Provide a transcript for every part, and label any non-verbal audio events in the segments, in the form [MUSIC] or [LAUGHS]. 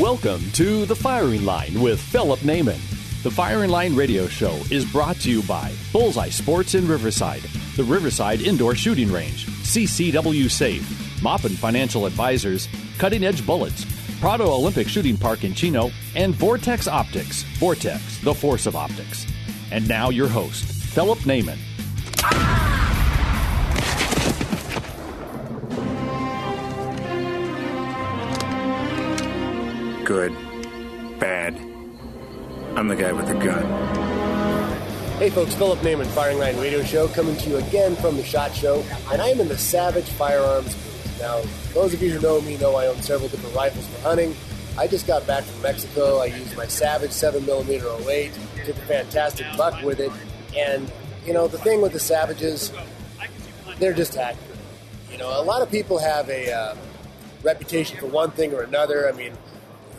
Welcome to The Firing Line with Philip Naiman. The Firing Line radio show is brought to you by Bullseye Sports in Riverside, the Riverside Indoor Shooting Range, CCW Safe, Moppin Financial Advisors, Cutting Edge Bullets, Prado Olympic Shooting Park in Chino, and Vortex Optics. Vortex, the force of optics. And now your host, Philip Naiman. Good. Bad. I'm the guy with the gun. Hey folks, Philip Naiman, Firing Line Radio Show, coming to you again from the SHOT Show, and I am in the Savage Firearms booth. Now, those of you who know me know I own several different rifles for hunting. I just got back from Mexico. I used my Savage 7mm 08, took a fantastic buck with it, and, you know, the thing with the Savages, they're just accurate. You know, a lot of people have a uh, reputation for one thing or another. I mean,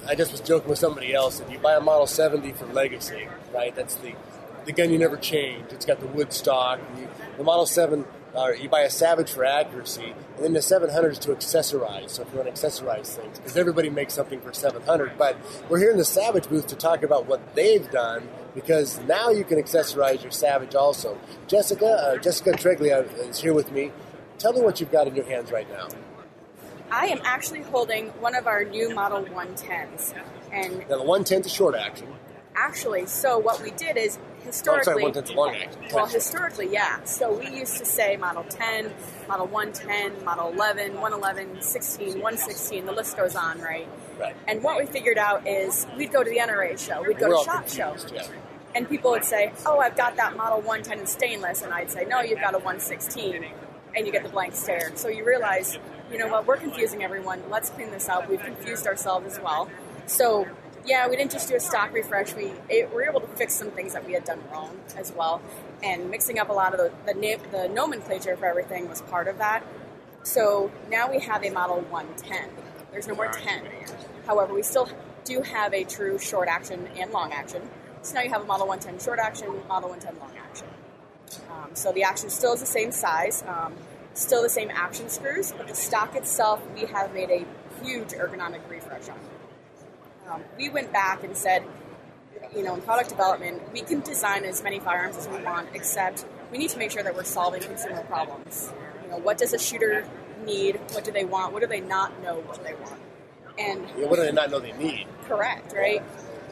I just was joking with somebody else. If you buy a Model 70 for Legacy, right, that's the the gun you never change. It's got the wood stock. You, the Model 7, uh, you buy a Savage for accuracy, and then the 700 is to accessorize. So if you want to accessorize things, because everybody makes something for 700. But we're here in the Savage booth to talk about what they've done, because now you can accessorize your Savage also. Jessica, uh, Jessica Treglia is here with me. Tell me what you've got in your hands right now. I am actually holding one of our new Model 110s. And Now the 110 is short action. actually, so what we did is Oh, I'm historically. sorry, long action. Well, historically, yeah. So we used to say Model 10, Model 110, Model 11, 111, 16, 116, the list goes on, right? Right. And what we figured out is we'd go to the NRA show, we'd go We're to all SHOT Show, yeah. and people would say, Oh, I've got that Model 110 in stainless. And I'd say, No, you've got a 116. And you get the blank stare. So you realize, you know what, we're confusing everyone. Let's clean this up. We've confused ourselves as well. So, yeah, we didn't just do a stock refresh. We it, were able to fix some things that we had done wrong as well. And mixing up a lot of the, the, na- the nomenclature for everything was part of that. So now we have a Model 110. There's no more 10. However, we still do have a true short action and long action. So now you have a Model 110 short action, Model 110 long action. Um, so the action still is the same size, um, still the same action screws, but the stock itself we have made a huge ergonomic refresh on. Um, we went back and said, you know, in product development, we can design as many firearms as we want, except we need to make sure that we're solving consumer problems. You know, what does a shooter need? What do they want? What do they not know what do they want? And know, what do they not know they need? correct, right?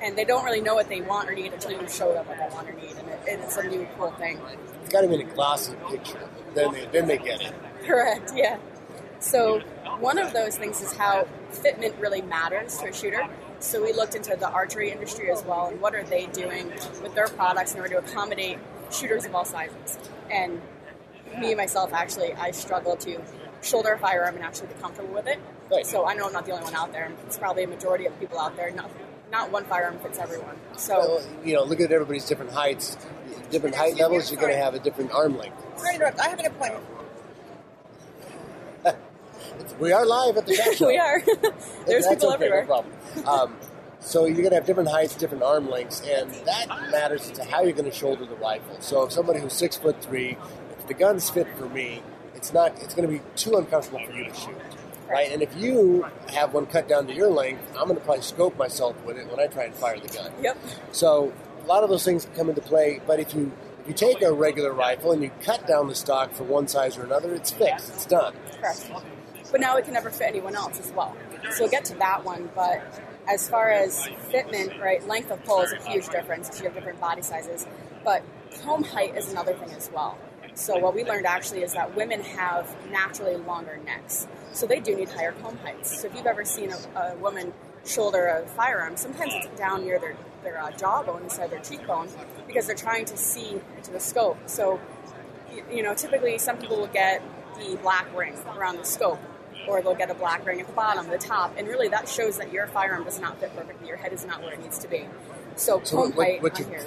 And they don't really know what they want or need until you show them what they want or need, and, it, and it's a new cool thing. It's got to be in a glossy picture. Then they, then they get it. Correct, yeah. So one of those things is how fitment really matters to a shooter. So we looked into the archery industry as well and what are they doing with their products in order to accommodate shooters of all sizes. And me myself actually I struggle to shoulder a firearm and actually be comfortable with it. Right. So I know I'm not the only one out there. It's probably a majority of people out there. Not not one firearm fits everyone. So Well, you know, look at everybody's different heights, different height levels. You're going to have a different arm length. Sorry to interrupt. I have an appointment. [LAUGHS] We are live at the [LAUGHS] shot show. we are. [LAUGHS] There's That's people okay, everywhere. No problem. Um, so you're going to have different heights, different arm lengths, and that matters to how you're going to shoulder the rifle. So if somebody who's six foot three, if the gun's fit for me, it's not. It's going to be too uncomfortable for you to shoot. Right, and if you have one cut down to your length, I'm going to probably scope myself with it when I try and fire the gun. Yep. So a lot of those things come into play. But if you if you take a regular rifle and you cut down the stock for one size or another, it's fixed. It's done. Correct. But now it can never fit anyone else as well. So we'll get to that one. But as far as fitment, right, length of pull is a huge difference because you have different body sizes. But comb height is another thing as well. So what we learned actually is that women have naturally longer necks. So they do need higher comb heights. So if you've ever seen a, a woman shoulder a firearm, sometimes it's down near their, their uh, jawbone inside their cheekbone because they're trying to see into the scope. So, you know, typically some people will get the black ring around the scope. or they'll get a black ring at the bottom, the top, and really that shows that your firearm does not fit perfectly. Your head is not where it needs to be. So, So comb what, what, you, well.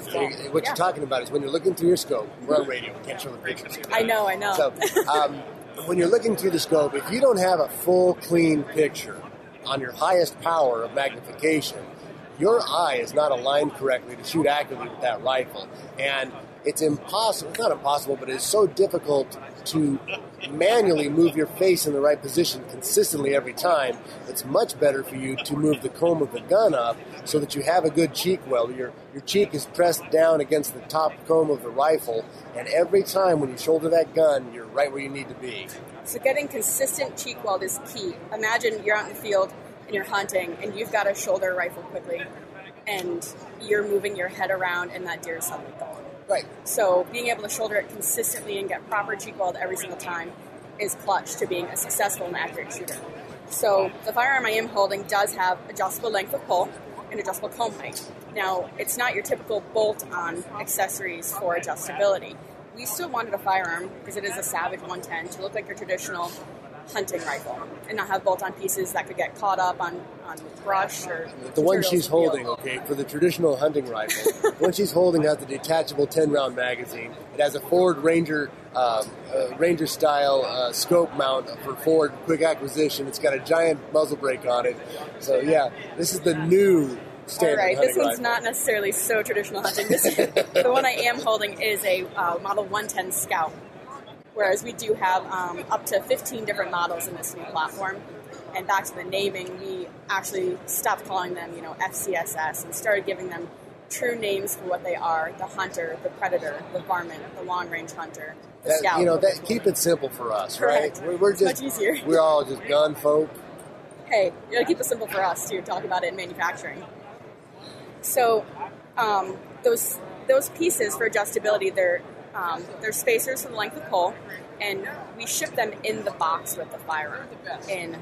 what yeah. you're talking about is when you're looking through your scope. We're on radio. We can't show the pictures. [LAUGHS] I know, I know. So, um, when you're looking through the scope, if you don't have a full, clean picture on your highest power of magnification, your eye is not aligned correctly to shoot accurately with that rifle. And it's impossible, it's not impossible, but it's so difficult to manually move your face in the right position consistently every time. It's much better for you to move the comb of the gun up so that you have a good cheek weld. Your, your cheek is pressed down against the top comb of the rifle, and every time when you shoulder that gun, you're right where you need to be. So getting consistent cheek weld is key. Imagine you're out in the field and you're hunting and you've got to shoulder a rifle quickly and you're moving your head around and that deer is suddenly gone. Right. So being able to shoulder it consistently and get proper cheek weld every single time is clutch to being a successful and accurate shooter. So the firearm I am holding does have adjustable length of pull and adjustable comb height. Now, it's not your typical bolt-on accessories for adjustability. We still wanted a firearm, because it is a Savage 110, to look like your traditional hunting rifle and not have bolt-on pieces that could get caught up on, on brush or The one she's the holding, okay, for the traditional hunting rifle, the one she's holding has a detachable 10 round magazine. It has a Ford Ranger um, uh, Ranger style uh, scope mount for Ford quick acquisition. It's got a giant muzzle brake on it. So, yeah, this is the new All standard right, this one's rifle. not necessarily so traditional hunting. This, the one I am holding is a uh, Model 110 Scout, whereas we do have um, up to 15 different models in this new platform. And back to the naming, we actually stopped calling them, you know, FCSS and started giving them true names for what they are: the hunter, the predator, the varmint, the long-range hunter, the That- scout. you know, that, keep it simple for us, Correct. right? We're, we're It's just much easier. We're all just gun folk. hey, you gotta keep it simple for us to talk about it in manufacturing. So, um, those those pieces for adjustability, they're um, they're spacers for the length of pull, and we ship them in the box with the firearm in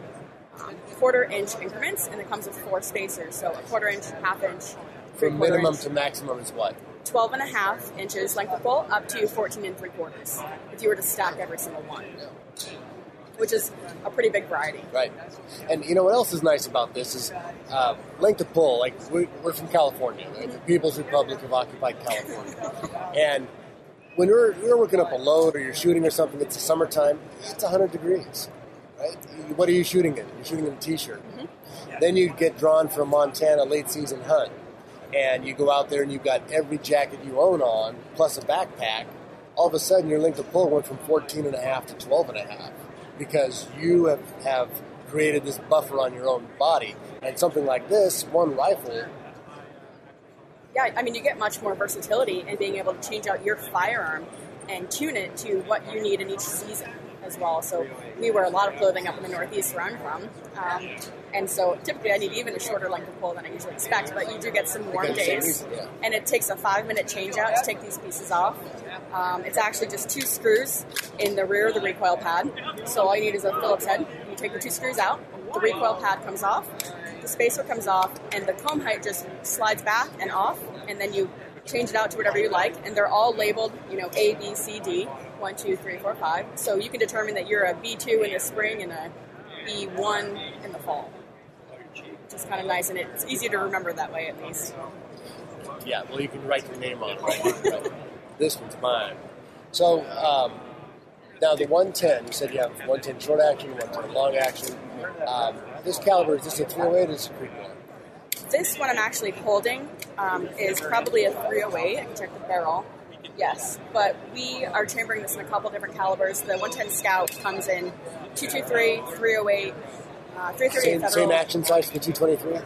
um, quarter inch increments, and it comes with four spacers, so a quarter inch, half inch, three From minimum inch. to maximum is what? 12 and a half inches length of pull up to 14 and three quarters if you were to stack every single one, which is a pretty big variety. Right. And you know what else is nice about this is uh, length of pull. Like we, we're from California, right? the People's Republic of occupied California, [LAUGHS] and when you're you're working up a load or you're shooting or something, it's the summertime. It's 100 degrees, right? What are you shooting in? You're shooting in a t-shirt. Mm-hmm. Then you get drawn for a Montana late season hunt, and you go out there and you've got every jacket you own on plus a backpack. All of a sudden, your length of pull went from 14 and a half to 12 and a half because you have, have created this buffer on your own body. And something like this, one rifle, yeah, I mean, you get much more versatility in being able to change out your firearm and tune it to what you need in each season as well. So we wear a lot of clothing up in the Northeast where I'm from. Um, and so typically I need even a shorter length of pull than I usually expect, but you do get some warm days. And it takes a five minute change out to take these pieces off. Um, it's actually just two screws in the rear of the recoil pad. So all you need is a Phillips head. You take the two screws out, the recoil pad comes off, the spacer comes off, and the comb height just slides back and off, and then you change it out to whatever you like. And they're all labeled, you know, A, B, C, D, one, two, three, four, five. So you can determine that you're a B2 in the spring and a B1 in the fall. Which is kind of nice, and it's easier to remember that way at least. yeah, well, you can write your name on it, right? Right. [LAUGHS] this one's mine. So, um, now the 110, you said you have 110 short action, 110 long action. Um, this caliber, is this a 308 or is this a Creedmoor? This one I'm actually holding um, is probably a 308. I can check the barrel. Yes, but we are chambering this in a couple different calibers. The 110 Scout comes in 223, 308, uh, 338 Same, Federal. same action size for the 223?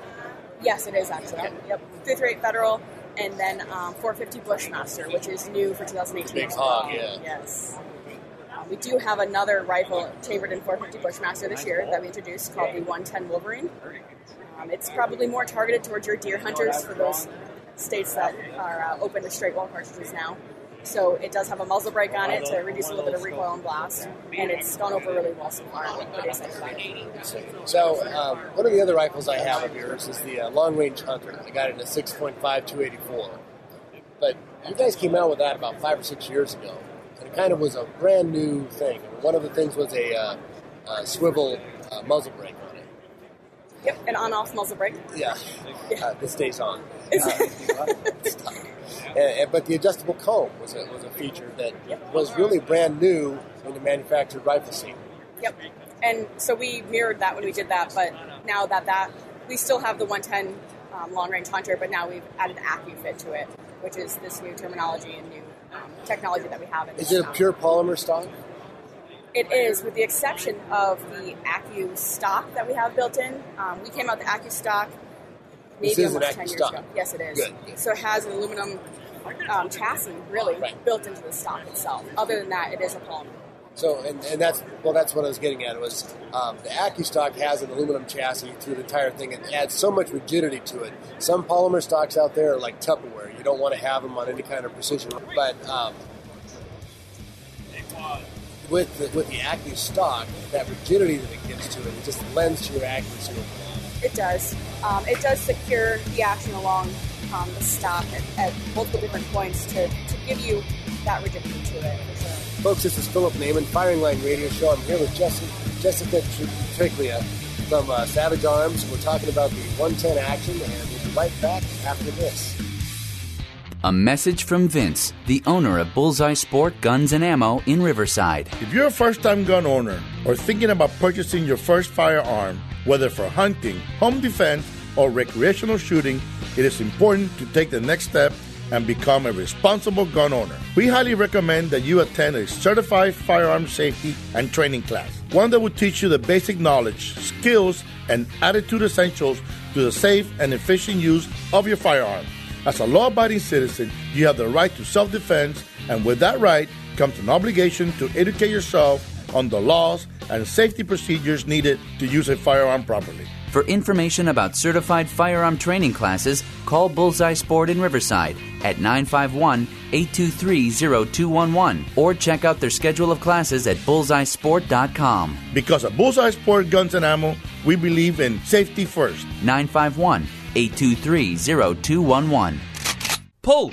Yes, it is actually. Yep, 338 Federal, and then um, 450 Bushmaster, which is new for 2018. Big hog, yeah. Yes. Uh, we do have another rifle chambered in 450 Bushmaster this year that we introduced called the 110 Wolverine. Um, it's probably more targeted towards your deer hunters for those states that are uh, open to straight wall cartridges now. So it does have a muzzle brake on it to reduce a little bit of recoil and blast, and it's gone over really well so far. So, um, one of the other rifles I have of yours is the uh, Long Range Hunter. I got it in a 6.5 284. But you guys came out with that about five or six years ago, and it kind of was a brand new thing. One of the things was a uh, uh, swivel uh, muzzle brake on it. Yep, an on-off muzzle brake. Yeah, uh, this stays on. Uh, [LAUGHS] and, and, but the adjustable comb was a, was a feature that Yep. was really brand new in the manufactured rifle scene. Yep. And so we mirrored that when we did that, but now that that we still have the 110 um, long range hunter, but now we've added AccuFit to it, which is this new terminology and new um, technology that we have. In Is it a pure polymer stock? It is, with the exception of the Accu stock that we have built in. Um, we came out the Accu stock This maybe is an almost Accu 10 years stock. ago. Yes, it is. Good, good. So it has an aluminum um, chassis, really, Right. built into the stock itself. Other than that, it is a polymer. So, and, and that's well, that's what I was getting at. Was um, the AccuStock has an aluminum chassis through the entire thing and adds so much rigidity to it. Some polymer stocks out there are like Tupperware. You don't want to have them on any kind of precision. But um, with the, with the AccuStock, that rigidity that it gives to it, it just lends to your accuracy. It does. Um, it does secure the action along um, the stock at, at multiple different points to, to give you that rigidity to it, sure. Folks, this is Philip Naiman, Firing Line Radio Show. I'm here with Jessica, Jessica Treglia from uh, Savage Arms. We're talking about the 110 action, and we'll be right back after this. A message from Vince, the owner of Bullseye Sport Guns and Ammo in Riverside. If you're a first time gun owner or thinking about purchasing your first firearm, whether for hunting, home defense, or recreational shooting, it is important to take the next step and become a responsible gun owner. We highly recommend that you attend a certified firearm safety and training class, one that will teach you the basic knowledge, skills, and attitude essentials to the safe and efficient use of your firearm. As a law abiding citizen, you have the right to self defense, and with that right comes an obligation to educate yourself on the laws and safety procedures needed to use a firearm properly. For information about certified firearm training classes, call Bullseye Sport in Riverside at 951 823 0211 or check out their schedule of classes at bullseyesport.com. Because at Bullseye Sport Guns and Ammo, we believe in safety first. 951 823 0211. Pull!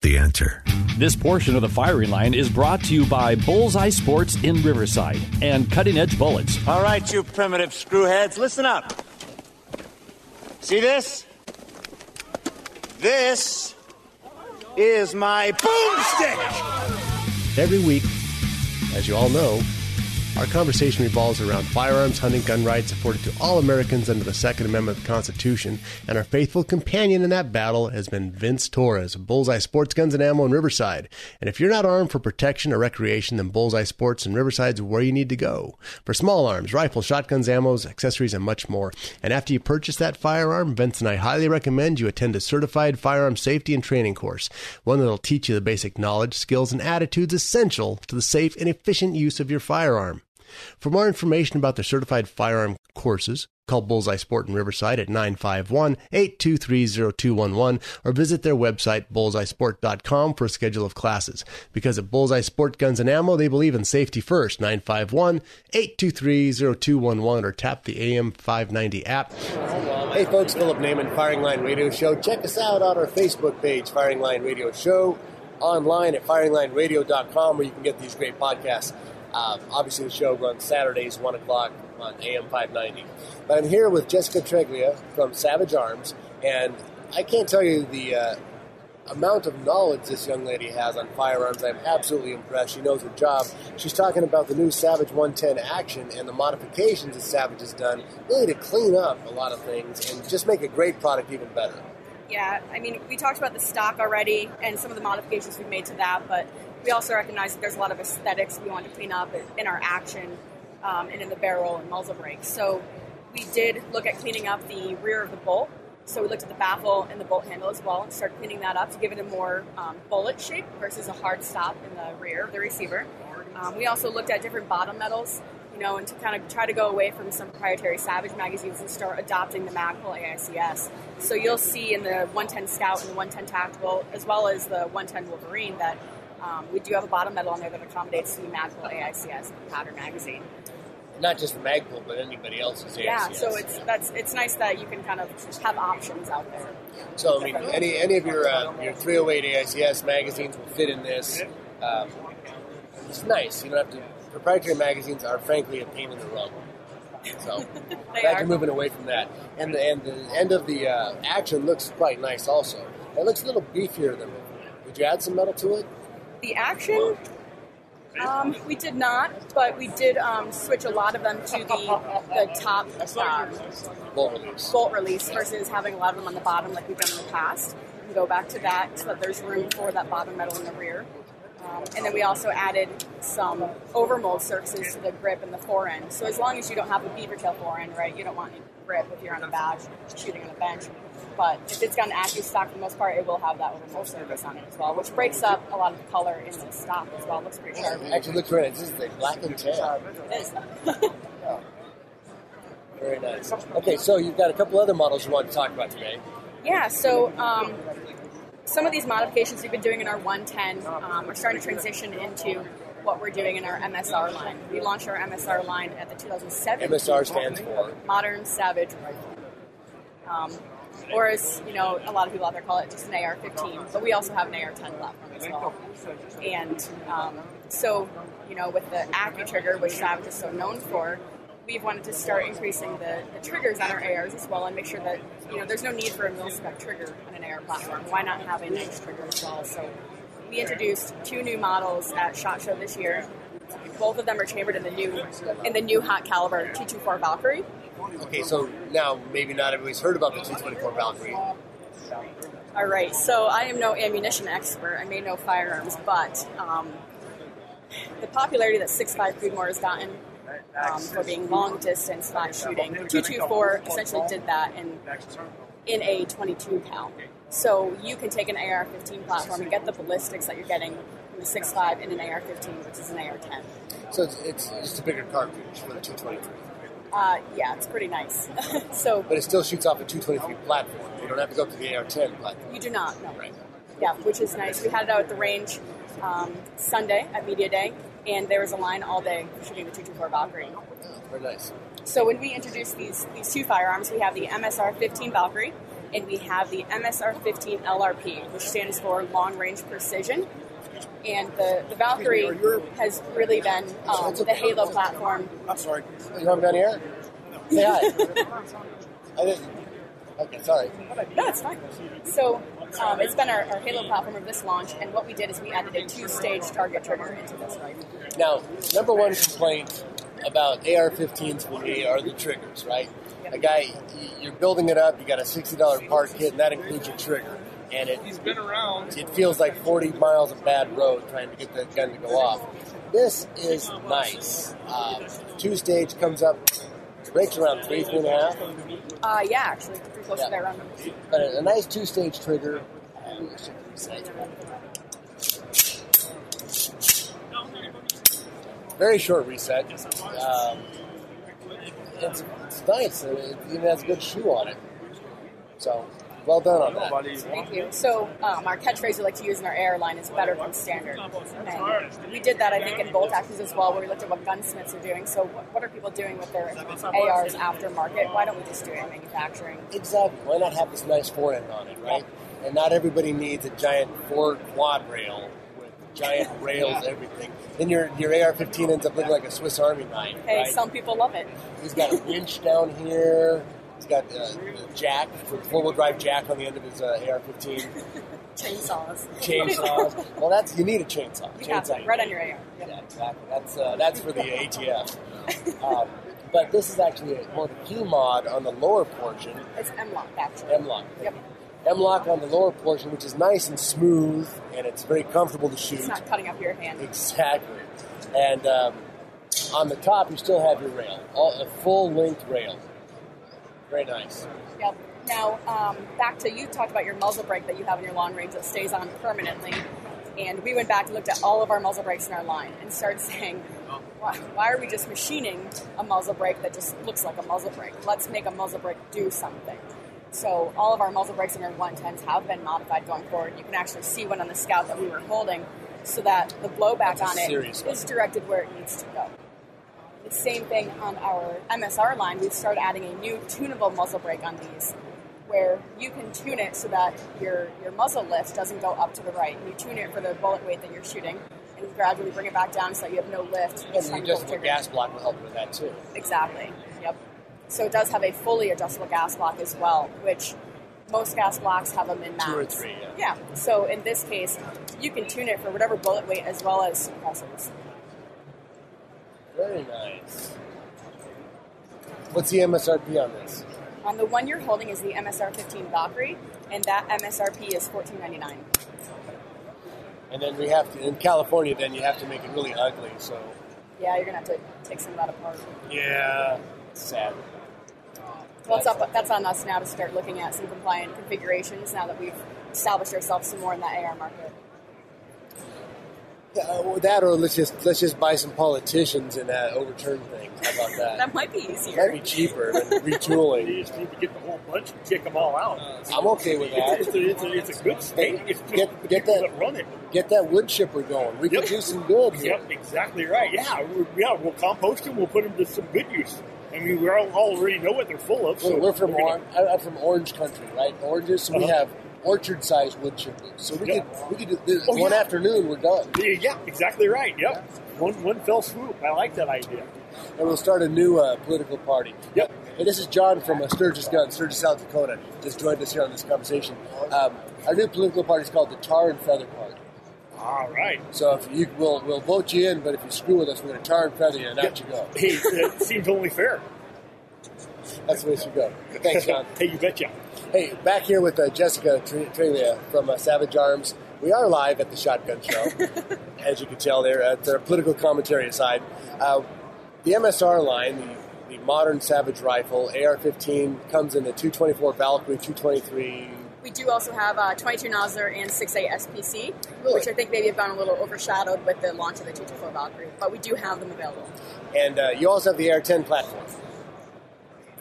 The answer. This portion of the firing line is brought to you by Bullseye Sports in Riverside and Cutting Edge Bullets. All right, you primitive screwheads, listen up. See this? This is my boomstick. Every week, as you all know, our conversation revolves around firearms, hunting, gun rights afforded to all Americans under the Second Amendment of the Constitution, and our faithful companion in that battle has been Vince Torres Bullseye Sports Guns and Ammo in Riverside. And if you're not armed for protection or recreation, then Bullseye Sports in Riverside's where you need to go. For small arms, rifles, shotguns, ammos, accessories, and much more. And after you purchase that firearm, Vince and I highly recommend you attend a certified firearm safety and training course, one that'll teach you the basic knowledge, skills, and attitudes essential to the safe and efficient use of your firearm. For more information about their certified firearm courses, call Bullseye Sport in Riverside at 951-823-0211 or visit their website bullseyesport.com for a schedule of classes. Because at Bullseye Sport Guns and Ammo, they believe in safety first. 951-823-0211 or tap the AM 590 app. Hey folks, Philip Naiman, Firing Line Radio Show. Check us out on our Facebook page, Firing Line Radio Show, online at firinglineradio.com where you can get these great podcasts. Um, obviously, the show runs Saturdays, 1 o'clock on AM 590. But I'm here with Jessica Treglia from Savage Arms, and I can't tell you the uh, amount of knowledge this young lady has on firearms, I'm absolutely impressed. She knows her job. She's talking about the new Savage 110 action and the modifications that Savage has done, really to clean up a lot of things and just make a great product even better. Yeah, I mean, we talked about the stock already and some of the modifications we've made to that, but we also recognize that there's a lot of aesthetics we want to clean up in our action um, and in the barrel and muzzle brakes. So we did look at cleaning up the rear of the bolt. So we looked at the baffle and the bolt handle as well and started cleaning that up to give it a more um, bullet shape versus a hard stop in the rear of the receiver. Um, we also looked at different bottom metals, you know, and to kind of try to go away from some proprietary Savage magazines and start adopting the Magpul AICS. So you'll see in the 110 Scout and the 110 Tactical, as well as the 110 Wolverine, that um, we do have a bottom metal on there that accommodates the Magpul AICS pattern magazine not just the Magpul, but anybody else's AICS. Yeah, so it's that's it's nice that you can kind of have options out there. So I mean, any any of your uh, your 308 AICS magazines will fit in this. Um, it's nice. You don't have to. Proprietary magazines are frankly a pain in the rump. So [LAUGHS] glad you're moving away from that. And the and the end of the uh, action looks quite nice. Also, it looks a little beefier than before. Did you add some metal to it? The action um, we did not, but we did um, switch a lot of them to the the top um, bolt release. bolt release versus having a lot of them on the bottom like we've done in the past. And go back to that so that there's room for that bottom metal in the rear. Um, and then we also added some overmold surfaces to the grip and the forend. So as long as you don't have a beaver tail forend, right, you don't want any grip if you're on a badge shooting on a bench. But if it's got an active stock for the most part, it will have that overmold surface on it as well, which breaks up a lot of the color in the stock as well. It looks pretty sharp. Actually, looks great. This is the black and tan. It is. [LAUGHS] Very nice. Okay, so you've got a couple other models you want to talk about today. Yeah, so um, some of these modifications we've been doing in our 110 um, are starting to transition into what we're doing in our MSR line. We launched our MSR line at the 2007 MSR stands for Modern Savage Rifle. Um, or as you know, a lot of people out there call it just an AR-15, but we also have an AR-10 platform as well. And um, so, you know, with the AccuTrigger, which Savage is so known for, we've wanted to start increasing the, the triggers on our ARs as well, and make sure that you know there's no need for a mil spec trigger on an AR platform. Why not have a nice trigger as well? So we introduced two new models at Shot Show this year. Both of them are chambered in the new in the new hot caliber 224 Valkyrie. Okay, so now maybe not everybody's heard about the 224 Valkyrie. All right, so I am no ammunition expert. I may know firearms, but um, the popularity that 6.5 Creedmoor has gotten um, for being long distance spot shooting, 224 essentially did that in in a 22 cal. So you can take an AR-15 platform and get the ballistics that you're getting from the 6.5 in an AR-15, which is an AR-10. So it's, it's just a bigger cartridge for the 223. Uh, yeah, it's pretty nice. [LAUGHS] so, but it still shoots off a 223 platform. You don't have to go to the AR-10 platform. You do not. No. Right. Yeah, which is nice. We had it out at the range um, Sunday at media day, and there was a line all day shooting the 224 Valkyrie. Very nice. So when we introduce these these two firearms, we have the MSR 15 Valkyrie and we have the MSR 15 LRP, which stands for Long Range Precision. And the, the Valkyrie has really been um, the Halo platform. I'm sorry. You want me down here? Say hi. [LAUGHS] I didn't. Okay, sorry. No, it's fine. So um, it's been our, our, Halo platform of this launch, and what we did is we added a two-stage target trigger into this rifle. Now, number one complaint about AR-15s for me are the triggers, right? A guy, you're building it up, you got a $60 part kit, and that includes your trigger. And it, He's been around. it feels like 40 miles of bad road trying to get the gun to go off. This is nice. Uh, two stage comes up, breaks around three, three and a half. Uh, yeah, actually, pretty close Yeah. to that around. But a, a nice two stage trigger. Very short reset. Um, it's, it's nice. It even has a good shoe on it. So, well done on that. Thank you. So, um, our catchphrase we like to use in our AR line is better than standard. And we did that, I think, in bolt actions as well, where we looked at what gunsmiths are doing. So, what, what are people doing with their ARs aftermarket? Why don't we just do it in manufacturing? Exactly. Why not have this nice forend on it, right? And not everybody needs a giant four quad rail with giant [LAUGHS] rails, everything. Then your your AR-15 ends up looking like a Swiss Army knife, Hey, right? some people love it. He's got a winch down here. He's got uh, the jack, four-wheel drive jack on the end of his uh, AR-15. [LAUGHS] Chainsaws. Chainsaws. well, that's you need a chainsaw. You chainsaw right on your AR. Yep. Yeah, exactly. That's uh, that's for the ATF. [LAUGHS] um, but this is actually a, more the KeyMod on the lower portion. It's M-LOK, actually. M-LOK. Yep. M-LOK on the lower portion, which is nice and smooth, and it's very comfortable to shoot. It's not cutting up your hand. Exactly. And um, on the top, you still have your rail, all, a full-length rail. Very nice. Yep. Now, um, back to you talked about your muzzle brake that you have in your long range that stays on permanently. And we went back and looked at all of our muzzle brakes in our line and started [LAUGHS] saying, why, why are we just machining a muzzle brake that just looks like a muzzle brake? Let's make a muzzle brake do something. So all of our muzzle brakes in our 110s have been modified going forward. You can actually see one on the Scout that we were holding so that the blowback on it is directed where it needs to go. The same thing on our MSR line. We've started adding a new tunable muzzle brake on these, where you can tune it so that your your muzzle lift doesn't go up to the right. You tune it for the bullet weight that you're shooting, and gradually bring it back down so that you have no lift. And the you adjustable trigger. gas block will help with that too. Exactly. Yep. So it does have a fully adjustable gas block as well, which most gas blocks have a min max. Two or three, yeah. Yeah. So in this case, you can tune it for whatever bullet weight as well as suppressors. Very nice. What's the MSRP on this? On the one you're holding is the MSR 15 Valkyrie, and that MSRP is 14.99. And then we have to in California. Then you have to make it really ugly. So Yeah, you're gonna have to take some of that apart. yeah, sad. Well, it's up, that's on us now to start looking at some compliant configurations now that we've established ourselves some more in that AR market. Uh, that or let's just let's just buy some politicians and uh, overturn things. How about that? That might be easier. that might be cheaper than [LAUGHS] retooling. You just need to get the whole bunch and kick them all out. I'm okay with that. It's, it's, a, it's, a, it's a good state. It's just Get- the get that- that run it. Get that wood chipper going. We can Yep. do some good here. Yep, exactly right. Yeah, we're, yeah, we'll compost them. We'll put them to some good use. I mean, we all already know what they're full of. So We're, we're from gonna- Or- I- I'm from Orange Country, right? Oranges. So we Uh-huh. Have orchard-sized wood chippers. So we Yeah. could we could do this Oh, one yeah. afternoon. We're done, Yeah, exactly right. Yep, one one fell swoop. I like that idea. and we'll start a new uh, political party. Yep. Hey, this is John from uh, Sturgis Gun, Sturgis, South Dakota. Just joined us here on this conversation. Um, our new political party is called the Tar and Feather Party. All right. So if you we'll we'll vote you in, but if you screw with us, we're going to tar and feather you, and out you go. Hey, that seems only fair. That's the way it should go. Thanks, John. [LAUGHS] hey, you betcha. Hey, back here with uh, Jessica Tre- Trelia from uh, Savage Arms. We are live at the Shotgun Show, [LAUGHS] as you can tell there. Uh, their political commentary aside, uh, the MSR line, the, the modern Savage rifle, AR-15, comes in the 224 Valkyrie, 223. We do also have uh, 22 Nosler and 6.8 SPC, Really? which I think maybe have gone a little overshadowed with the launch of the 224 Valkyrie, but we do have them available. And uh, you also have the AR-10 platform.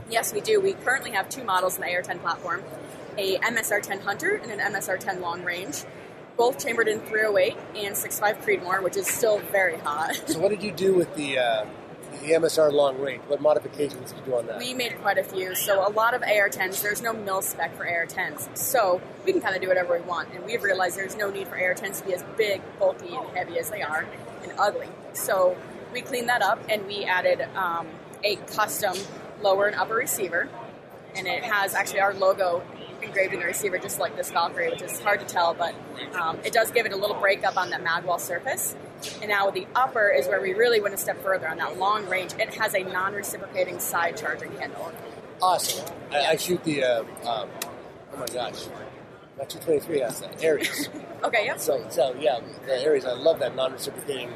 Yes, we do. We currently have two models in the AR-10 platform, a MSR-10 Hunter and an MSR-10 Long Range, both chambered in 308 and 6.5 Creedmoor, which is still very hot. So what did you do with the, uh, the MSR long range? What modifications did you do on that? We made quite a few. So a lot of AR-10s, there's no mil spec for AR-10s. So we can kind of do whatever we want. And we've realized there's no need for AR-10s to be as big, bulky, and heavy as they are, and ugly. So we cleaned that up, and we added um, a custom lower and upper receiver. And it has actually our logo engraved in the receiver, just like this Valkyrie, which is hard to tell, but um, it does give it a little breakup on that magwell surface. And now the upper is where we really went a step further on that long range. It has a non-reciprocating side charging handle. Awesome. I, I shoot the, uh, um, oh my gosh, that 223 has that, Aries. [LAUGHS] Okay, yeah. so, so, yeah, the Aries, I love that non-reciprocating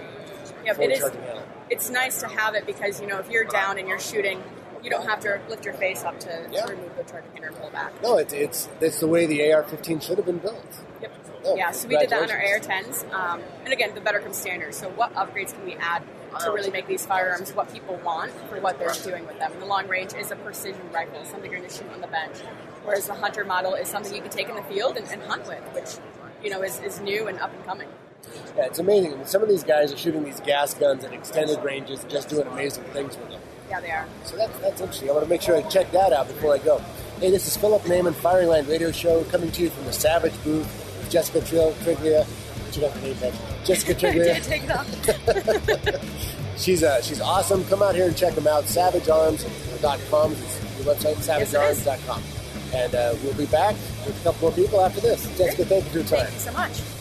forward it is. handle. It's nice to have it because you know if you're down and you're shooting, you don't have to lift your face up to, Yeah. to remove the trigger handle and pull back. No, it's, it's, it's the way the AR-15 should have been built. Yep. Oh, yeah, so we did that on our congratulations. AR-10s, um, and again, the better comes standards. So, what upgrades can we add to really make these firearms what people want for what they're doing with them? And the long range is a precision rifle, something you're going to shoot on the bench, whereas the hunter model is something you can take in the field and, and hunt with, which you know is, is new and up and coming. Yeah, it's amazing. I mean, some of these guys are shooting these gas guns at extended ranges just doing amazing things with them. Yeah, they are. So that's, that's interesting. I want to make sure I check that out before I go. Hey, this is Philip Naiman, Firing Line Radio Show, coming to you from the Savage booth with Jessica Trill, Treglia. She got the name back. Jessica [LAUGHS] Treglia. take it off. [LAUGHS] she's uh, she's awesome. Come out here and check them out. SavageArms.com is your website, Yes, it is. savagearms.com. And uh, we'll be back with a couple more people after this. Jessica, thank you for your time. Thank you so much.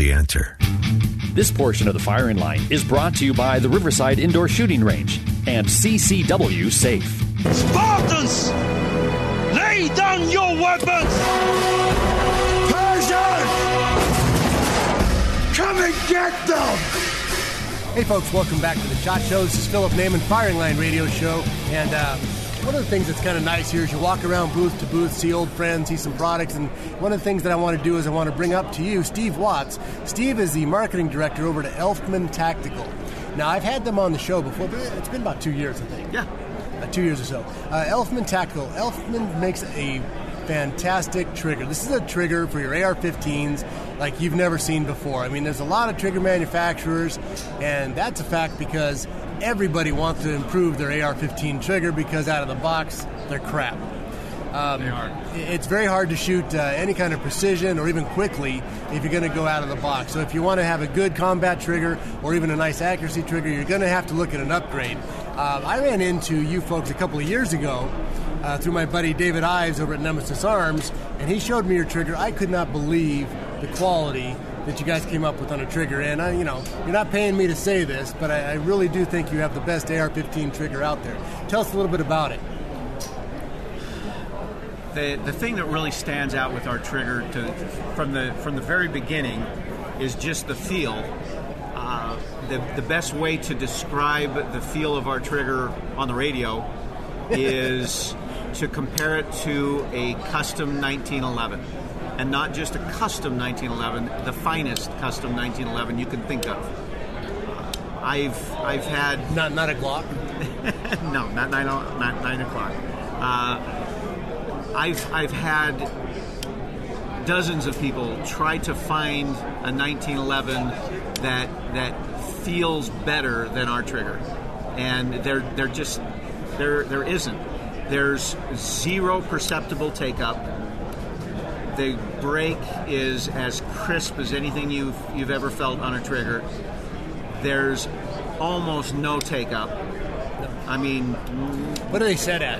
The answer. This portion of the firing line is brought to you by the Riverside Indoor Shooting Range and CCW Safe. Spartans! Lay down your weapons! Persians! Come and get them! Hey, folks, welcome back to the Shot Show. This is Philip Naiman, Firing Line Radio Show. And uh, one of the things that's kind of nice here is you walk around booth to booth, see old friends, see some products. And one of the things that I want to do is I want to bring up to you Steve Watts. Steve is the marketing director over to Elftmann Tactical. Now, I've had them on the show before, but it's been about two years, I think. Yeah. Uh, two years or so. Uh, Elftmann Tactical. Elftmann makes a fantastic trigger. This is a trigger for your AR-15s like you've never seen before. I mean, there's a lot of trigger manufacturers, and that's a fact because everybody wants to improve their AR-15 trigger because out of the box they're crap. Um, They are. It's very hard to shoot uh, any kind of precision or even quickly if you're going to go out of the box. So if you want to have a good combat trigger or even a nice accuracy trigger, you're going to have to look at an upgrade. Uh, I ran into you folks a couple of years ago uh, through my buddy David Ives over at Nemesis Arms, and he showed me your trigger. I could not believe the quality that you guys came up with on a trigger. And I, you know, you're not paying me to say this, but I, I really do think you have the best AR-15 trigger out there. Tell us a little bit about it. The, the thing that really stands out with our trigger to, from the from the very beginning is just the feel. Uh, the, the best way to describe the feel of our trigger on the radio [LAUGHS] is to compare it to a custom 1911 and not just a custom 1911 the finest custom 1911 you can think of I've I've had not not a Glock [LAUGHS] no not nine not nine o'clock uh, I've I've had dozens of people try to find a 1911 that that feels better than our trigger, and they're they're just there there isn't. There's zero perceptible take up. The break is as crisp as anything you've you've ever felt on a trigger. There's almost no take up. I mean, what are they set at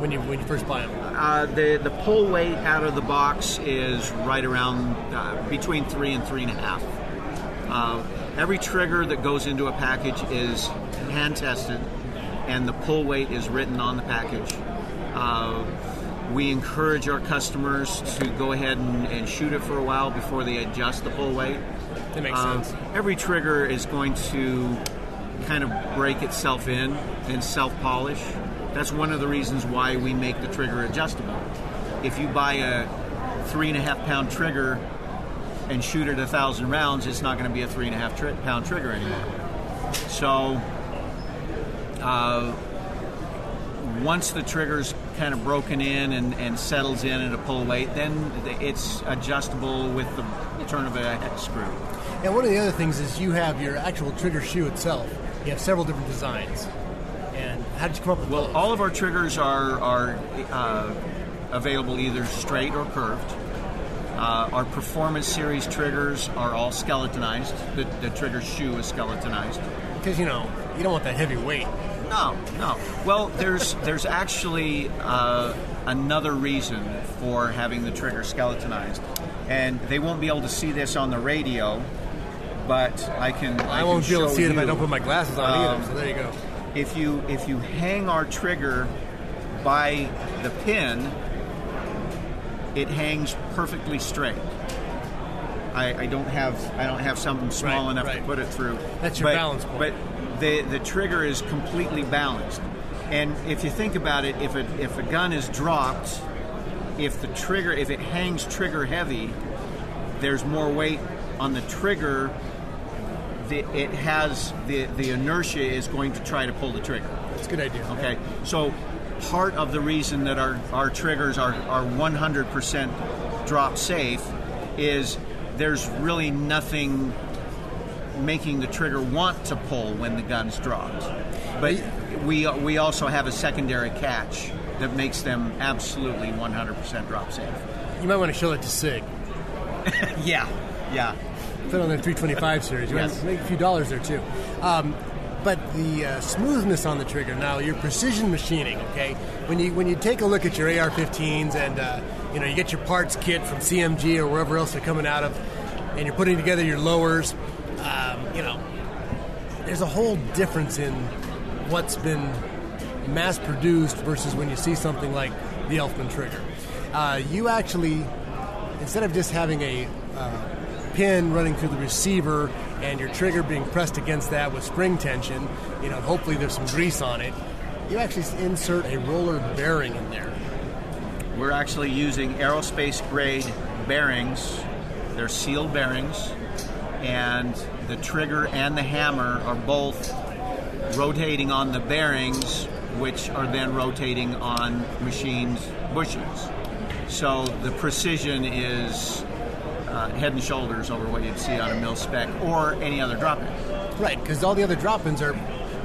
when you when you first buy them? Uh, the the pull weight out of the box is right around uh, between three and three and a half. Uh, every trigger that goes into a package is hand tested, and the pull weight is written on the package. We encourage our customers to go ahead and, and shoot it for a while before they adjust the pull weight. That makes Uh, sense. Every trigger is going to kind of break itself in and self polish. That's one of the reasons why we make the trigger adjustable. If you buy a three and a half pound trigger and shoot it a thousand rounds, it's not going to be a three and a half tri- pound trigger anymore. So, uh, once the trigger's kind of broken in and, and settles in at a pull weight, then it's adjustable with the turn of a screw. And one of the other things is you have your actual trigger shoe itself. You have several different designs. And how did you come up with Well, all of our triggers are are uh, available either straight or curved. Uh, our performance series triggers are all skeletonized. The, the trigger shoe is skeletonized. Because you know you don't want that heavy weight. No, no. Well, there's there's actually uh, another reason for having the trigger skeletonized, and they won't be able to see this on the radio, but I can. I, I won't can be able to see it if I don't put my glasses on Um, either. So there you go. If you if you hang our trigger by the pin, it hangs perfectly straight. I, I don't have I don't have something small Right, enough right. to put it through. That's your But- balance point. But the the trigger is completely balanced. And if you think about it, if it if a gun is dropped, if the trigger if it hangs trigger heavy, there's more weight on the trigger. The, it has the the inertia is going to try to pull the trigger. That's a good idea. Okay, so part of the reason that our, our triggers are, are 100% drop safe is there's really nothing making the trigger want to pull when the gun's dropped. But we, we also have a secondary catch that makes them absolutely 100% drop safe. You might want to show that to Sig. [LAUGHS] yeah, yeah. Put on their 325 series. You Yes. make a few dollars there too. Um, but the uh, smoothness on the trigger now, your precision machining. Okay, when you when you take a look at your AR-15s and uh, you know you get your parts kit from CMG or wherever else they're coming out of, and you're putting together your lowers, um, you know, there's a whole difference in what's been mass produced versus when you see something like the Elftmann trigger. Uh, you actually, instead of just having a uh, pin running through the receiver and your trigger being pressed against that with spring tension, you know, hopefully there's some grease on it, you actually insert a roller bearing in there. We're actually using aerospace grade bearings. They're sealed bearings, and the trigger and the hammer are both rotating on the bearings, which are then rotating on machines' bushings. So the precision is uh, head and shoulders over what you'd see on a mil spec or any other drop-in. Right, because all the other drop-ins are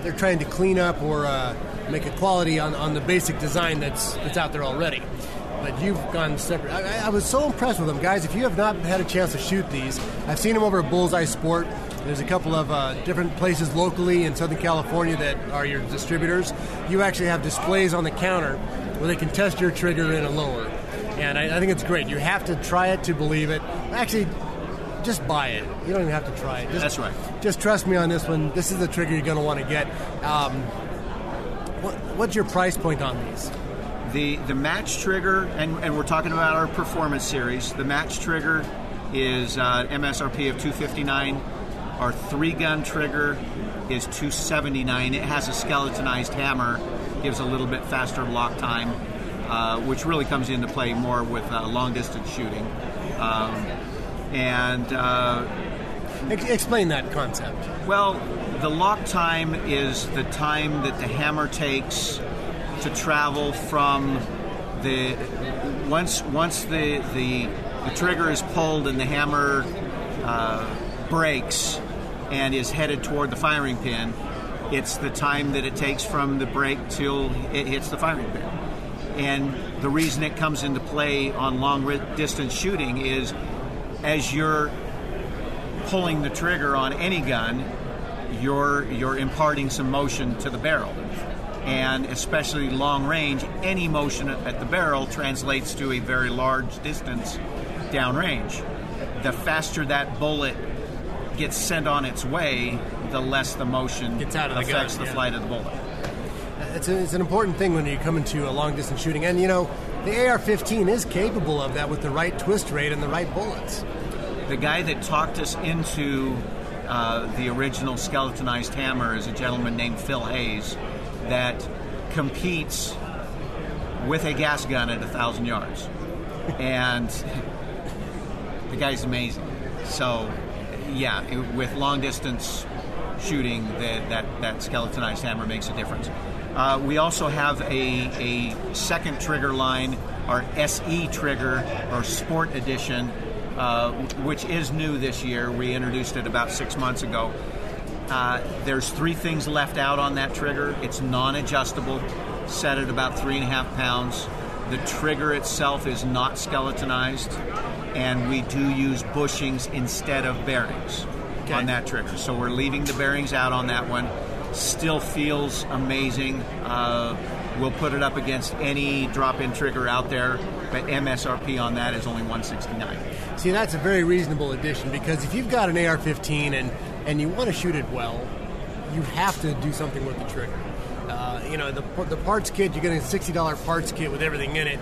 they're trying to clean up or uh, make a quality on, on the basic design that's that's out there already. But you've gone separate. I, I- was so impressed with them, guys. If you have not had a chance to shoot these, I've seen them over at Bullseye Sport. There's a couple of uh, different places locally in Southern California that are your distributors. You actually have displays on the counter where they can test your trigger in a lower. And I, I think it's great. You have to try it to believe it. Actually, just buy it. You don't even have to try it. Just, That's right. Just trust me on this one. This is the trigger you're going to want to get. Um, what, what's your price point on these? The the match trigger, and, and we're talking about our performance series. The match trigger is uh, MSRP of 259. Our three gun trigger is 279. It has a skeletonized hammer, gives a little bit faster lock time, uh, which really comes into play more with uh, long distance shooting. Um, and uh, Ex- explain that concept. well, the lock time is the time that the hammer takes to travel from the once once the the, the trigger is pulled and the hammer uh, breaks and is headed toward the firing pin. It's the time that it takes from the break till it hits the firing pin. And the reason it comes into play on long distance shooting is as you're pulling the trigger on any gun, you're you're imparting some motion to the barrel. And especially long range, any motion at at the barrel translates to a very large distance downrange. The faster that bullet gets sent on its way, the less the motion Gets out of the gun, affects the yeah. flight of the bullet. It's, a, it's an important thing when you come into a long distance shooting. And, you know, the AR 15 is capable of that with the right twist rate and the right bullets. The guy that talked us into uh, the original skeletonized hammer is a gentleman named Phil Hayes that competes with a gas gun at a thousand yards, and [LAUGHS] the guy's amazing. So, yeah, it- with long distance shooting, that that skeletonized hammer makes a difference. Uh, we also have a, a second trigger line, our SE trigger or Sport Edition, uh, which is new this year. We introduced it about six months ago. Uh, there's three things left out on that trigger. It's non-adjustable, set at about three and a half pounds. The trigger itself is not skeletonized, and we do use bushings instead of bearings on that trigger. So we're leaving the bearings out on that one. Still feels amazing. Uh, we'll put it up against any drop-in trigger out there, but MSRP on that is only 169. See, that's a very reasonable addition because if you've got an AR 15 and, and you want to shoot it well, you have to do something with the trigger. Uh, you know, the, the parts kit, you're getting a $60 parts kit with everything in it.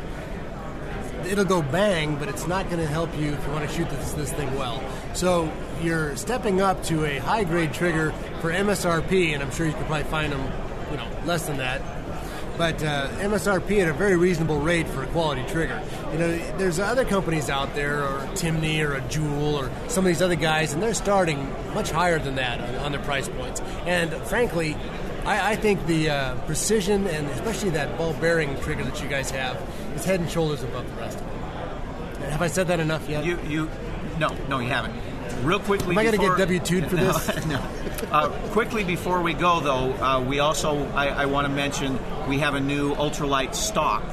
It'll go bang, but it's not going to help you if you want to shoot this, this thing well. So you're stepping up to a high grade trigger for MSRP, and I'm sure you could probably find them, you know, less than that but uh, MSRP at a very reasonable rate for a quality trigger. You know, there's other companies out there, or Timney, or a Jewel, or some of these other guys, and they're starting much higher than that on, on their price points. And frankly, I, I think the uh, precision and especially that ball bearing trigger that you guys have is head and shoulders above the rest of them. Have I said that enough yet? You, you, no, no, you haven't. Real quickly, am I going to before- get W two'd for [LAUGHS] No, this? [LAUGHS] no. Uh, quickly before we go, though, uh, we also I, I want to mention we have a new ultralight stock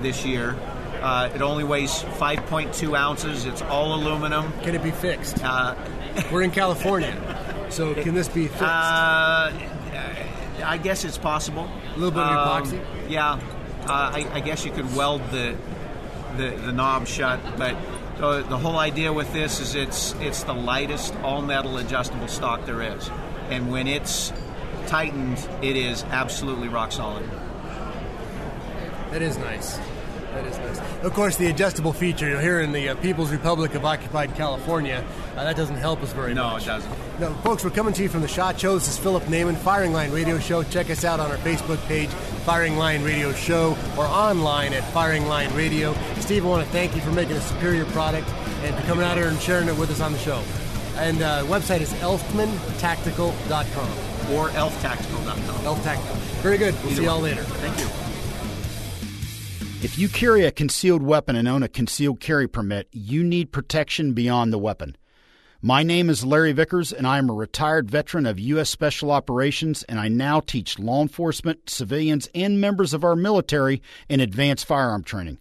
this year. Uh, it only weighs 5.2 ounces. It's all aluminum. Can it be fixed? Uh, [LAUGHS] We're in California, so can this be fixed? Uh, I guess it's possible. A little bit of Um, epoxy? Yeah, uh, I, I guess you could weld the the, the knob shut, but the, the whole idea with this is it's it's the lightest all metal adjustable stock there is, and when it's tightened, it is absolutely rock solid. That is nice. That is nice. Of course, the adjustable feature here in the uh, People's Republic of Occupied California, uh, that doesn't help us very No, much. No, it doesn't. No, folks, we're coming to you from the SHOT Show. This is Philip Naiman, Firing Line Radio Show. Check us out on our Facebook page, Firing Line Radio Show, or online at Firing Line Radio. Steve, I want to thank you for making a superior product and for coming out here and sharing it with us on the show. And uh, website is elftmanntactical.com. Or elftactical.com. Elf Tactical. Very good. We'll Either see y'all later. Thank you. If you carry a concealed weapon and own a concealed carry permit, you need protection beyond the weapon. My name is Larry Vickers, and I am a retired veteran of U.S. Special Operations, and I now teach law enforcement, civilians, and members of our military in advanced firearm training.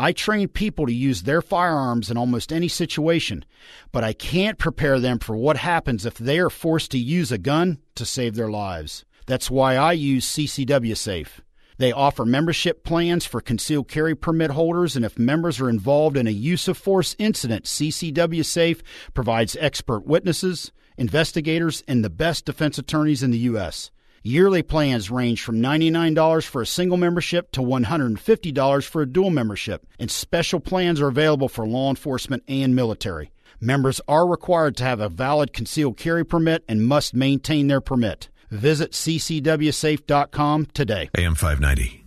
I train people to use their firearms in almost any situation, but I can't prepare them for what happens if they are forced to use a gun to save their lives. That's why I use CCW Safe. They offer membership plans for concealed carry permit holders, and if members are involved in a use of force incident, CCW Safe provides expert witnesses, investigators, and the best defense attorneys in the U.S. Yearly plans range from $99 for a single membership to $150 for a dual membership, and special plans are available for law enforcement and military. Members are required to have a valid concealed carry permit and must maintain their permit. Visit ccwsafe.com today. AM 590.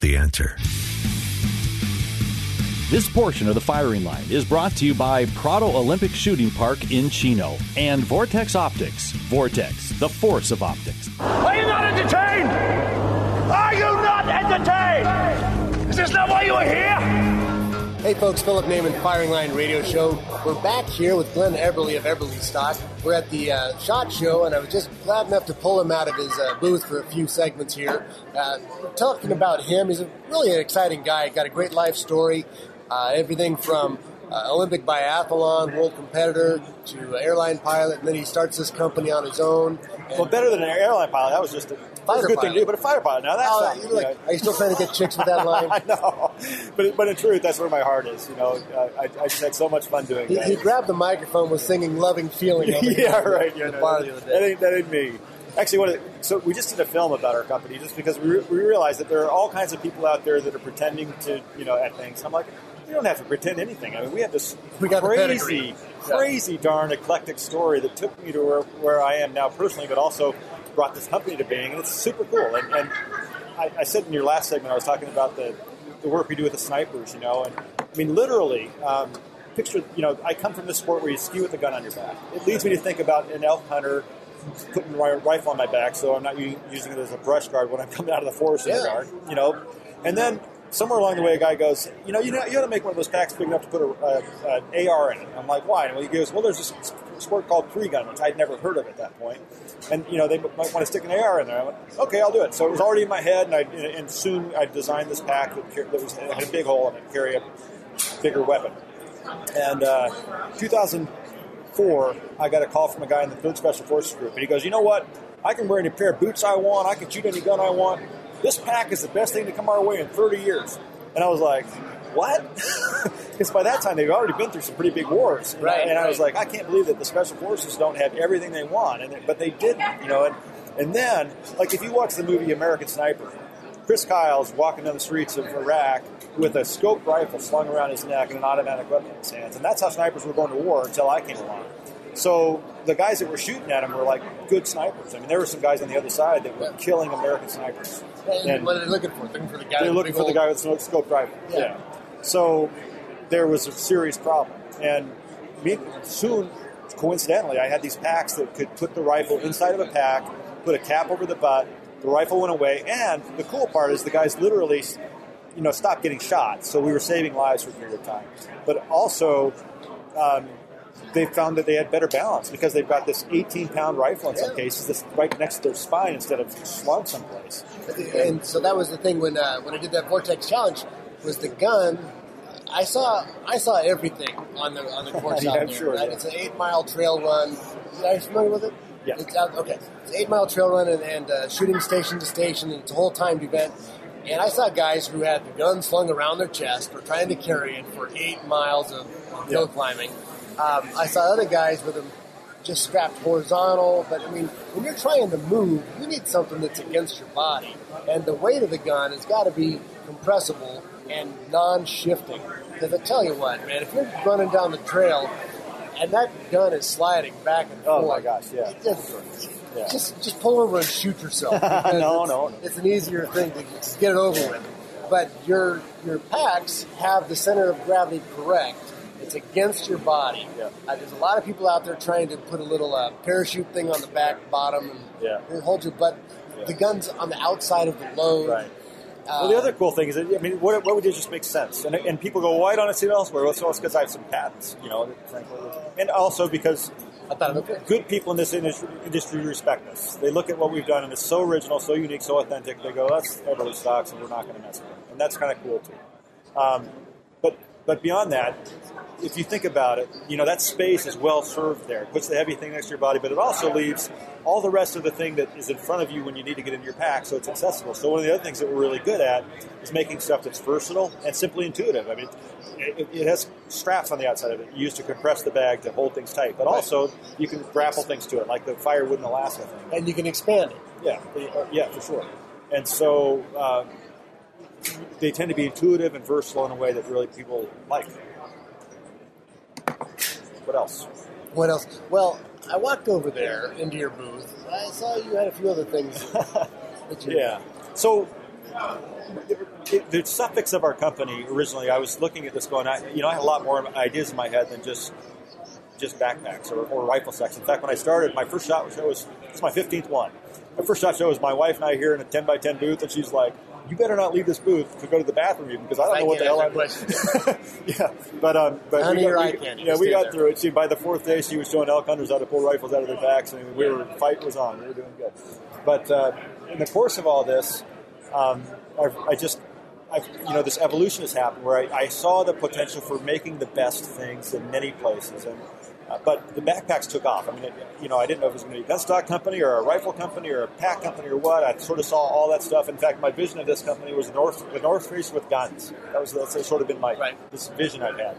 The answer. This portion of the firing line is brought to you by Prado Olympic Shooting Park in Chino and Vortex Optics. Vortex, the force of optics. Are you not entertained? Are you not entertained? Is this not why you are here? Hey folks, Philip Naiman, Firing Line Radio Show. We're back here with Glenn Eberle of Eberlestock. We're at the uh, SHOT Show, and I was just glad enough to pull him out of his uh, booth for a few segments here. Uh, talking about him, he's a really an exciting guy. Got a great life story. Uh, everything from uh, Olympic biathlon, world competitor, to airline pilot, and then he starts this company on his own. Well, better than an airline pilot. That was just a, was a good thing to do, but a fighter pilot. Now that's Oh, not, you like- know- are you still trying to get chicks with that [LAUGHS] line? I know, but but in truth, that's where my heart is. You know, I, I just had so much fun doing He, that. he grabbed the microphone, was singing "Loving Feeling." over [LAUGHS] yeah, right. Yeah, no, bar the that, other that day. ain't, that ain't me. Actually, what? It, so we just did a film about our company, just because we, re- we realized that there are all kinds of people out there that are pretending to, you know, at things. I'm like, you don't have to pretend anything. I mean, we have this We got crazy, crazy darn eclectic story that took me to where, where I am now personally, but also brought this company to being, and it's super cool. And, and I, I said in your last segment, I was talking about the, the work we do with the snipers, you know, and I mean, literally, um, picture, you know, I come from this sport where you ski with a gun on your back. It leads me to think about an elk hunter putting my rifle on my back, so I'm not using it as a brush guard when I'm coming out of the forest in the Yeah. you know, and then. Somewhere along the way, a guy goes, you know, you know, you ought to make one of those packs big enough to put an AR in it. I'm like, why? And he goes, well, there's this sport called three gun, which I'd never heard of at that point, and you know, they might want to stick an AR in there. I went, okay, I'll do it. So it was already in my head, and I and soon I designed this pack that, was had a big hole in it, carry a bigger weapon. And uh, 2004, I got a call from a guy in the Third Special Forces Group, and he goes, "You know what? I can wear any pair of boots I want. I can shoot any gun I want. This pack is the best thing to come our way in 30 years." And I was like, "What?" [LAUGHS] Because by that time they've already been through some pretty big wars, and I- Right, And I was like, "I can't believe that the Special Forces don't have everything they want," and they- but they didn't, you know. And And then, like if you watch the movie American Sniper, Chris Kyle's walking down the streets of Iraq with a scoped rifle slung around his neck and an automatic weapon in his hands, and that's how snipers were going to war until I came along. So the guys that were shooting at him were like good snipers. I mean, there were some guys on the other side that were killing American snipers. And, what are they looking for? Looking for the guy. They're looking for the guy with the scoped rifle. Yeah. So there was a serious problem, and me, soon, coincidentally, I had these packs that could put the rifle inside of a pack, put a cap over the butt. The rifle went away, and the cool part is the guys literally, you know, stopped getting shot. So we were saving lives for a period of time. But also, um, they found that they had better balance because they've got this 18 pound rifle in some cases that's right next to their spine instead of slung someplace. And so that was the thing when uh, when I did that Vortex challenge was the gun. I saw I saw everything on the on the [LAUGHS] course Yeah, out there. sure, right? yeah. It's an eight mile trail run. Are you familiar with it? Yeah. It's out, okay. It's an eight mile trail run and, and uh, shooting station to station, and it's a whole timed event. And I saw guys who had the gun slung around their chest, were trying to carry it for eight miles of, of hill climbing. Um, I saw other guys with them just strapped horizontal. But I mean, when you're trying to move, you need something that's against your body, and the weight of the gun has got to be compressible and non-shifting. Because I tell you what, man, if you're running down the trail and that gun is sliding back and forth, Oh my gosh, yeah. just, Yeah. just just pull over and shoot yourself. [LAUGHS] No, it's, no, no. It's an easier thing to get it over with. But your your packs have the center of gravity correct. It's against your body. Uh, there's a lot of people out there trying to put a little uh, parachute thing on the back bottom and Yeah. hold your butt. The gun's on the outside of the load. Right. Uh, well, the other cool thing is, that, I mean, what, what we did just makes sense, and, and people go, "Why don't I see it elsewhere?" Well, it's because I have some patents, you know, frankly, and also because good people in this industry, industry respect us. They look at what we've done, and it's so original, so unique, so authentic. They go, "That's Eberlestock's, and we're not going to mess with it," and that's kind of cool too. Um, but but beyond that, if you think about it, you know that space is well served there. It puts the heavy thing next to your body, but it also leaves all the rest of the thing that is in front of you when you need to get in your pack, so it's accessible. So one of the other things that we're really good at is making stuff that's versatile and simply intuitive. I mean, it, it has straps on the outside of it used to compress the bag to hold things tight, but also you can grapple things to it, like the firewood in Alaska thing. And you can expand it. Yeah, uh, yeah, for sure. And so uh, they tend to be intuitive and versatile in a way that really people like. What else? What else? Well, I walked over there into your booth. I saw you had a few other things. [LAUGHS] that you, Yeah. So it, the suffix of our company originally, I was looking at this going, I, you know, I had a lot more ideas in my head than just just backpacks or, or rifle sets. In fact, when I started, my first shot show was it's my 15th one. My first shot show was my wife and I here in a 10 by 10 booth, and she's like, "You better not leave this booth to go to the bathroom even because I don't I know what the hell I'm." [LAUGHS] yeah, but um, but Honey, we got, we, yeah, we got there. through it. See, by the fourth day, she was showing elk hunters how to pull rifles out of their backs, and we were fight was on. We were doing good. But uh, in the course of all this, um, I've, I just, I've, you know, this evolution has happened where I, I saw the potential for making the best things in many places, and uh, but the backpacks took off. I mean, it, you know, I didn't know if it was going to be a gun stock company or a rifle company or a pack company or what. I sort of saw all that stuff. In fact, my vision of this company was the North, the North Face with guns. That was that's sort of been my this vision I've had.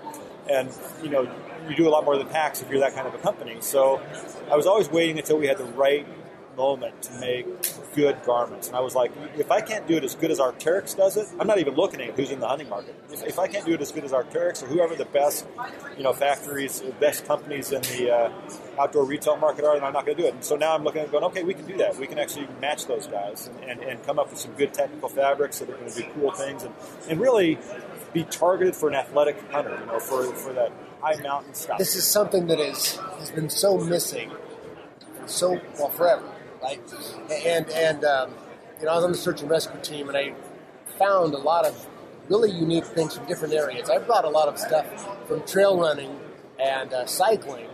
And you know, you do a lot more than packs if you're that kind of a company. So I was always waiting until we had the right moment to make good garments. And I was like, if I can't do it as good as Arc'teryx does it, I'm not even looking at who's in the hunting market. If, if I can't do it as good as Arc'teryx or whoever the best, you know, factories, best companies in the uh, outdoor retail market are, then I'm not going to do it. And so now I'm looking at going, okay, we can do that. We can actually match those guys and, and, and come up with some good technical fabrics that are going to do cool things and, and really be targeted for an athletic hunter, you know, for, for that high mountain stuff. This is something that is has been so missing, so well forever, right? And and um, you know, I was on the search and rescue team, and I found a lot of really unique things from different areas. I brought a lot of stuff from trail running and uh, cycling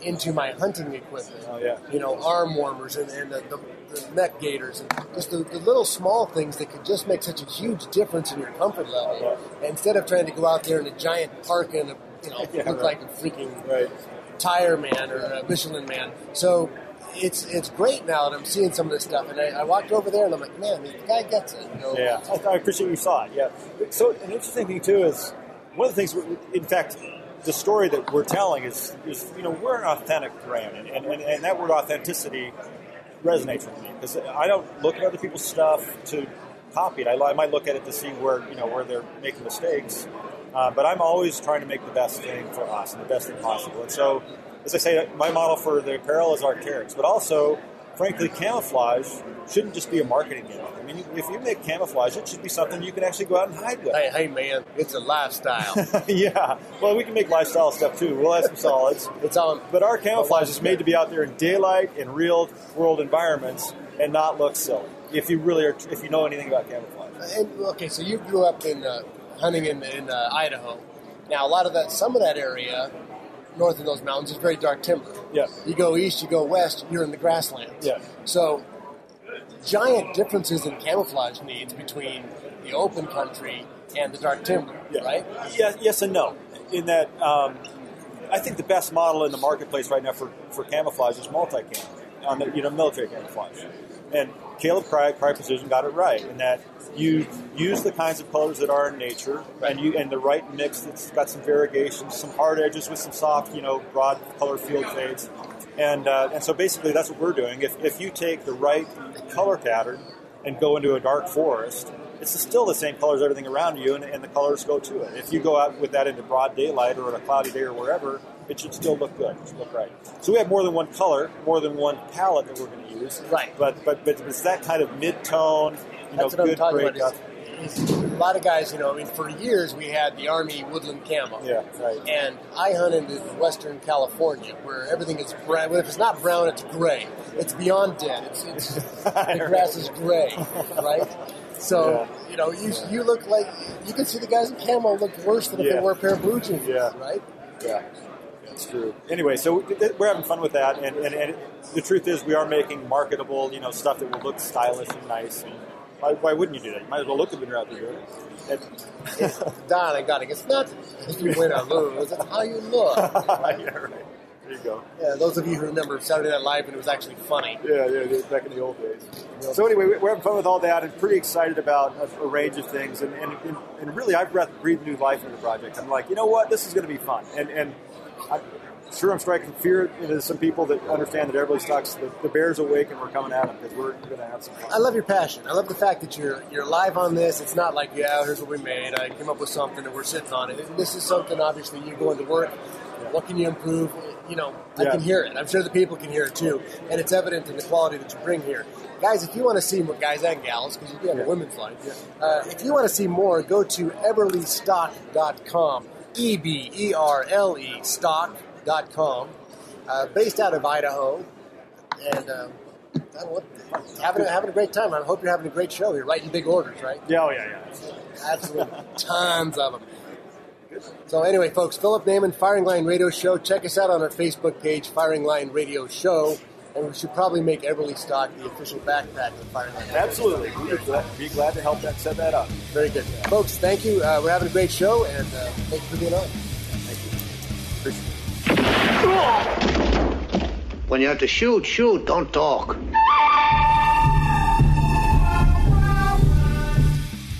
into my hunting equipment. Oh yeah. You know, arm warmers and, and the, the, the neck gaiters and just the, the little small things that could just make such a huge difference in your comfort level. Instead of trying to go out there in a giant parka and a, you know [LAUGHS] Yeah, look right. like a freaking tire man or a Michelin man. So it's it's great now that I'm seeing some of this stuff. And I, I walked over there and I'm like, man, the guy gets it. You know? Yeah, I, I appreciate you saw it. Yeah. So an interesting thing too is one of the things. In fact, the story that we're telling is, is you know we're an authentic brand, and, and, and that word authenticity resonates with me because I don't look at other people's stuff to copy it. I, I might look at it to see where you know where they're making mistakes, uh, but I'm always trying to make the best thing for us and the best thing possible. And so, as I say, my model for the apparel is Arc'teryx, but also, frankly, camouflage shouldn't just be a marketing gimmick. I mean, if you make camouflage, it should be something you can actually go out and hide with. Hey, hey man, it's a lifestyle. [LAUGHS] yeah. Well, we can make lifestyle stuff too. We'll have some solids. [LAUGHS] it's on. But our camouflage is made to be out there in daylight in real world environments and not look silly. If you really are, if you know anything about camouflage. And, okay, so you grew up in uh, hunting in, in uh, Idaho. Now, a lot of that, some of that area north of those mountains is very dark timber. Yeah. You go east, you go west, you're in the grasslands. Yeah. So, giant differences in camouflage needs between the open country and the dark timber, right? Yes, yes and no. In that, um, I think the best model in the marketplace right now for, for camouflage is MultiCam, on the you know military camouflage. And Caleb Crye, Crye Precision got it right in that you use the kinds of colors that are in nature, and you and the right mix that's got some variegation, some hard edges with some soft, you know, broad color field fades. And, uh, and so basically that's what we're doing. If, if you take the right color pattern and go into a dark forest, it's still the same colors, everything around you, and, and the colors go to it. If you go out with that into broad daylight or on a cloudy day or wherever, it should still look good. It should look right. So we have more than one color, more than one palette that we're going to use. Right. But but but it's that kind of mid tone, you know, That's what I'm good talking breakup. about. Is, is a lot of guys, you know, I mean, for years we had the Army woodland camo. Yeah, right. And I hunt in Western California where everything is brown. Well, if it's not brown, it's gray. It's beyond dead. It's, it's [LAUGHS] the grass is gray, right? So you know, you you look like you can see the guys in camo look worse than if Yeah. they wore a pair of blue jeans, Yeah. right? Yeah, that's true. Anyway, so we're having fun with that, and, and, and the truth is, we are making marketable, you know, stuff that will look stylish and nice. And why, why wouldn't you do that? You might as well look good when you're out there doing [LAUGHS] it. And- it's not if you win or lose; it's how you look. [LAUGHS] yeah, right. There you go. Yeah, those of you who remember Saturday Night Live when it was actually funny. Yeah, yeah, back in the old days. So anyway, we- we're having fun with all that, and pretty excited about a, a range of things. And, and, and, and really, I've breathed, breathed new life into the project. I'm like, you know what, this is going to be fun. And and I'm sure I'm striking fear into some people that understand that everybody stocks the, the bears awake, and we're coming at them because we're going to have some fun. I love your passion. I love the fact that you're you're live on this. It's not like, yeah, here's what we made. I came up with something and we're sitting on it. This is something obviously you go into work. What can you improve? You know, I Yeah. can hear it. I'm sure the people can hear it too, and it's evident in the quality that you bring here. Guys, if you want to see more, guys and gals, because you do have a women's line, uh, if you want to see more, go to eberlestock.com. E B E R L E stock.com. Uh, based out of Idaho. And um, know having, a, having a great time. I hope you're having a great show. You're writing big orders, right? Yeah, oh yeah, yeah. Absolutely. Tons of them. So anyway, folks, Philip Naiman, Firing Line Radio Show. Check us out on our Facebook page, Firing Line Radio Show. And we should probably make Eberlestock the official backpack of Firing Line. Absolutely. We'd be glad, be glad to help that set that up. Very good. Folks, thank you. Uh, we're having a great show, and uh, thank you for being on. Thank you. When you have to shoot, shoot, don't talk.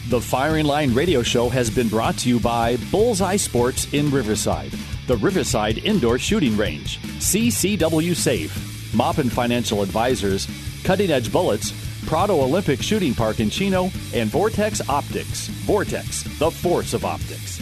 The Firing Line Radio Show has been brought to you by Bullseye Sports in Riverside, the Riverside Indoor Shooting Range, CCW Safe, Moppin Financial Advisors, Cutting Edge Bullets, Prado Olympic Shooting Park in Chino, and Vortex Optics. Vortex, the force of optics.